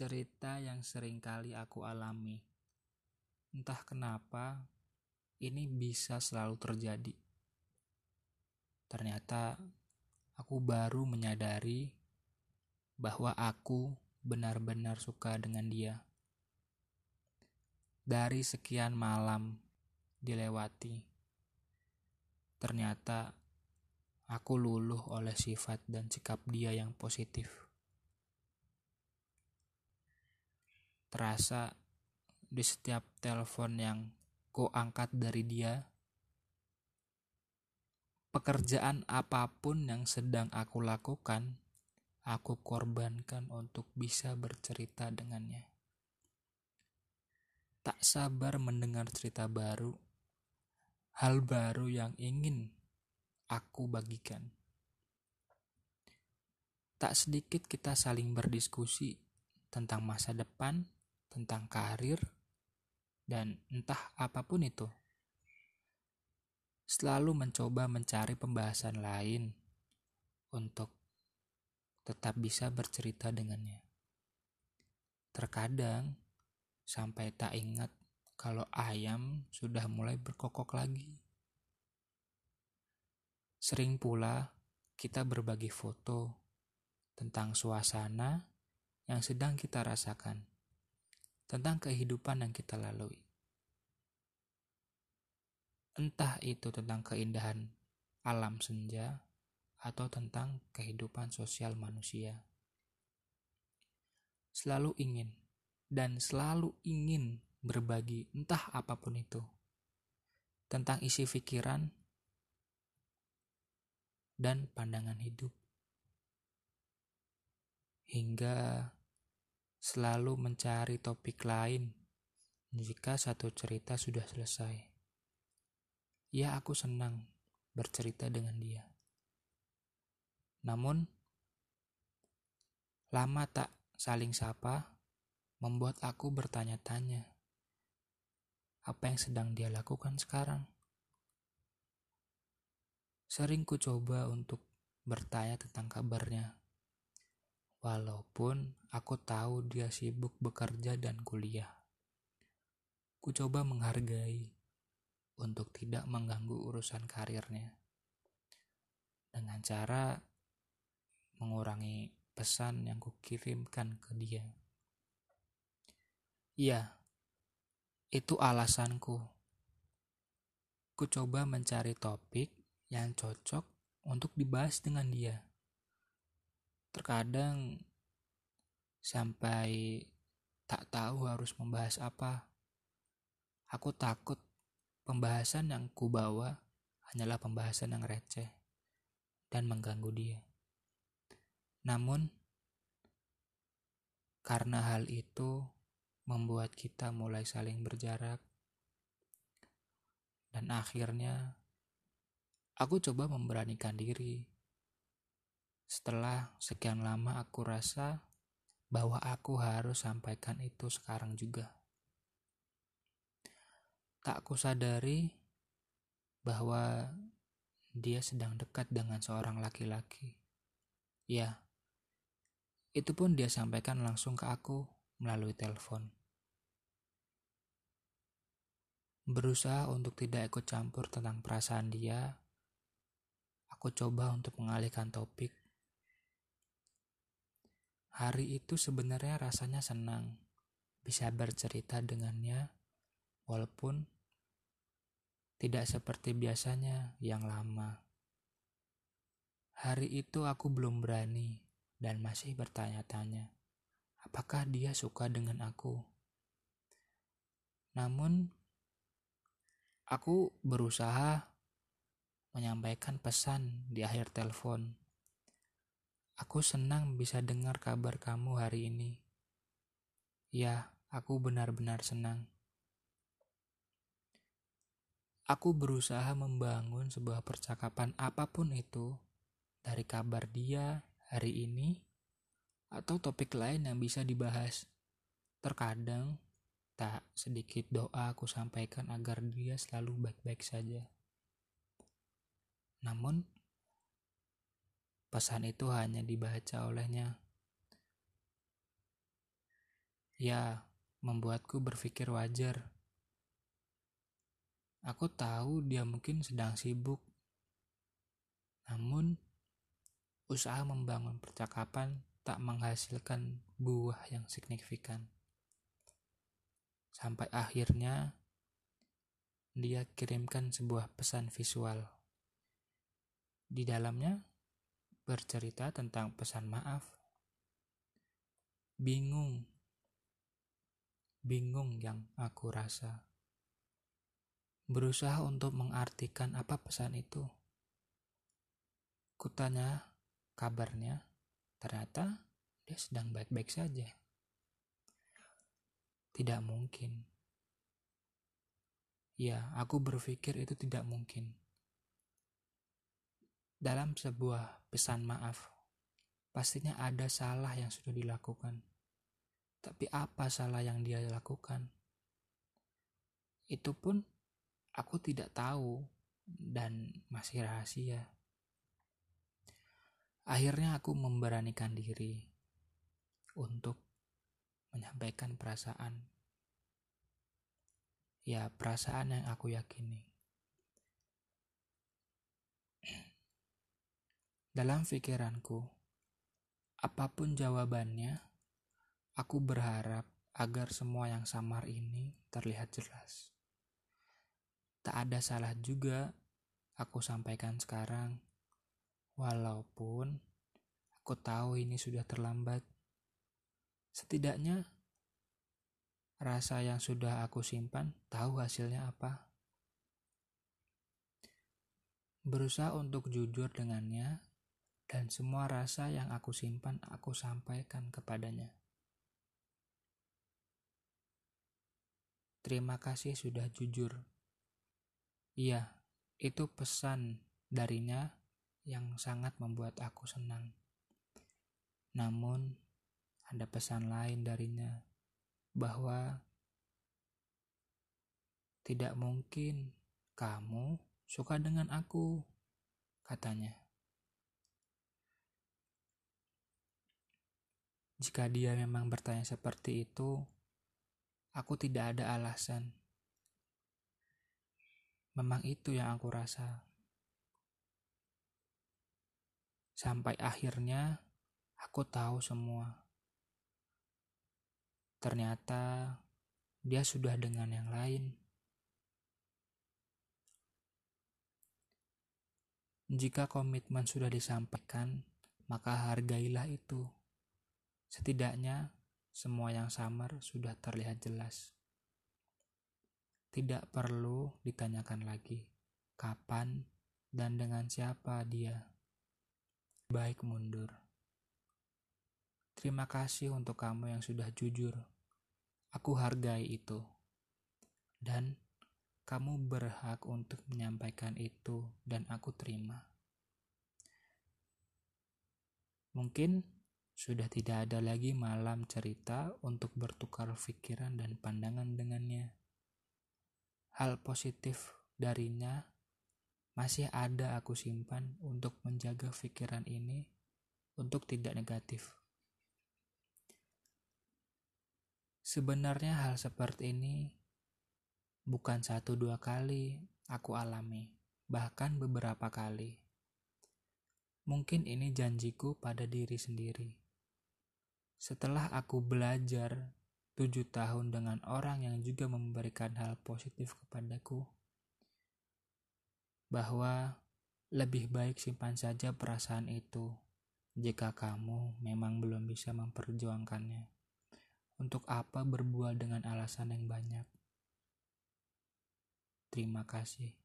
cerita yang sering kali aku alami. Entah kenapa, ini bisa selalu terjadi. Ternyata aku baru menyadari bahwa aku benar-benar suka dengan dia. Dari sekian malam dilewati, ternyata aku luluh oleh sifat dan sikap dia yang positif. Terasa di setiap telepon yang ku angkat dari dia. Pekerjaan apa pun yang sedang aku lakukan, aku korbankan untuk bisa bercerita dengannya. Tak sabar mendengar cerita baru, hal baru yang ingin aku bagikan. Tak sedikit kita saling berdiskusi tentang masa depan tentang karir, dan entah apa pun itu. Selalu mencoba mencari pembahasan lain untuk tetap bisa bercerita dengannya. Terkadang sampai tak ingat kalau ayam sudah mulai berkokok lagi. Sering pula kita berbagi foto tentang suasana yang sedang kita rasakan tentang kehidupan yang kita lalui. Entah itu tentang keindahan alam senja atau tentang kehidupan sosial manusia. Selalu ingin dan selalu ingin berbagi entah apa pun itu tentang isi pikiran dan pandangan hidup hingga selalu mencari topik lain jika satu cerita sudah selesai. Ya, aku senang bercerita dengan dia. Namun, lama tak saling sapa membuat aku bertanya-tanya apa yang sedang dia lakukan sekarang. Sering ku coba untuk bertanya tentang kabarnya, Walaupun aku tahu dia sibuk bekerja dan kuliah. Ku coba menghargai untuk tidak mengganggu urusan karirnya. Dengan cara mengurangi pesan yang kukirimkan ke dia. Iya, itu alasanku. Ku coba mencari topik yang cocok untuk dibahas dengan dia Terkadang sampai tak tahu harus membahas apa. Aku takut pembahasan yang ku bawa hanyalah pembahasan yang receh dan mengganggu dia. Namun, karena hal itu membuat kita mulai saling berjarak, dan akhirnya aku coba memberanikan diri setelah sekian lama aku rasa bahwa aku harus sampaikan itu sekarang juga. Tak kusadari bahwa dia sedang dekat dengan seorang laki-laki. Ya, itu pun dia sampaikan langsung ke aku melalui telepon. Berusaha untuk tidak ikut campur tentang perasaan dia, aku coba untuk mengalihkan topik Hari itu sebenarnya rasanya senang bisa bercerita dengannya walaupun tidak seperti biasanya yang lama. Hari itu aku belum berani dan masih bertanya-tanya, apakah dia suka dengan aku. Namun, aku berusaha menyampaikan pesan di akhir telepon Aku senang bisa dengar kabar kamu hari ini. Ya, aku benar-benar senang. Aku berusaha membangun sebuah percakapan apa pun itu dari kabar dia hari ini atau topik lain yang bisa dibahas. Terkadang tak sedikit doa aku sampaikan agar dia selalu baik-baik saja. Namun, Pesan itu hanya dibaca olehnya. Ya, membuatku berpikir wajar. Aku tahu dia mungkin sedang sibuk. Namun, usaha membangun percakapan tak menghasilkan buah yang signifikan. Sampai akhirnya, dia kirimkan sebuah pesan visual. Di dalamnya bercerita tentang pesan maaf. Bingung bingung yang aku rasa. Berusaha untuk mengartikan apa pesan itu. Kutanya kabarnya, ternyata dia sedang baik-baik saja. Tidak mungkin. Ya, aku berpikir itu tidak mungkin. Dalam sebuah pesan maaf, pastinya ada salah yang sudah dilakukan. Tapi apa salah yang dia lakukan? Itu pun aku tidak tahu dan masih rahasia. Akhirnya aku memberanikan diri untuk menyampaikan perasaan. Ya, perasaan yang aku yakini. Dalam pikiranku, apa pun jawabannya, Aku berharap agar semua yang samar ini terlihat jelas. Tak ada salah juga aku sampaikan sekarang, walaupun aku tahu ini sudah terlambat. Setidaknya rasa yang sudah aku simpan tahu hasilnya apa. Berusaha untuk jujur dengannya, dan semua rasa yang aku simpan aku sampaikan kepadanya. Terima kasih sudah jujur. Iya, itu pesan darinya yang sangat membuat aku senang. Namun, ada pesan lain darinya bahwa tidak mungkin kamu suka dengan aku, katanya. Jika dia memang bertanya seperti itu, Aku tidak ada alasan. Memang itu yang aku rasa. Sampai akhirnya aku tahu semua. Ternyata dia sudah dengan yang lain. Jika komitmen sudah disampaikan, maka hargailah itu. Setidaknya semua yang samar sudah terlihat jelas. Tidak perlu ditanyakan lagi kapan dan dengan siapa dia. Baik mundur. Terima kasih untuk kamu yang sudah jujur. Aku hargai itu. Dan kamu berhak untuk menyampaikan itu dan aku terima. Mungkin sudah tidak ada lagi malam cerita untuk bertukar pikiran dan pandangan dengannya. Hal positif darinya masih ada aku simpan untuk menjaga pikiran ini untuk tidak negatif. Sebenarnya hal seperti ini bukan satu dua kali aku alami, bahkan beberapa kali. Mungkin ini janjiku pada diri sendiri. Setelah aku belajar tujuh tahun dengan orang yang juga memberikan hal positif kepadaku, bahwa lebih baik simpan saja perasaan itu jika kamu memang belum bisa memperjuangkannya. Untuk apa berbual dengan alasan yang banyak? Terima kasih.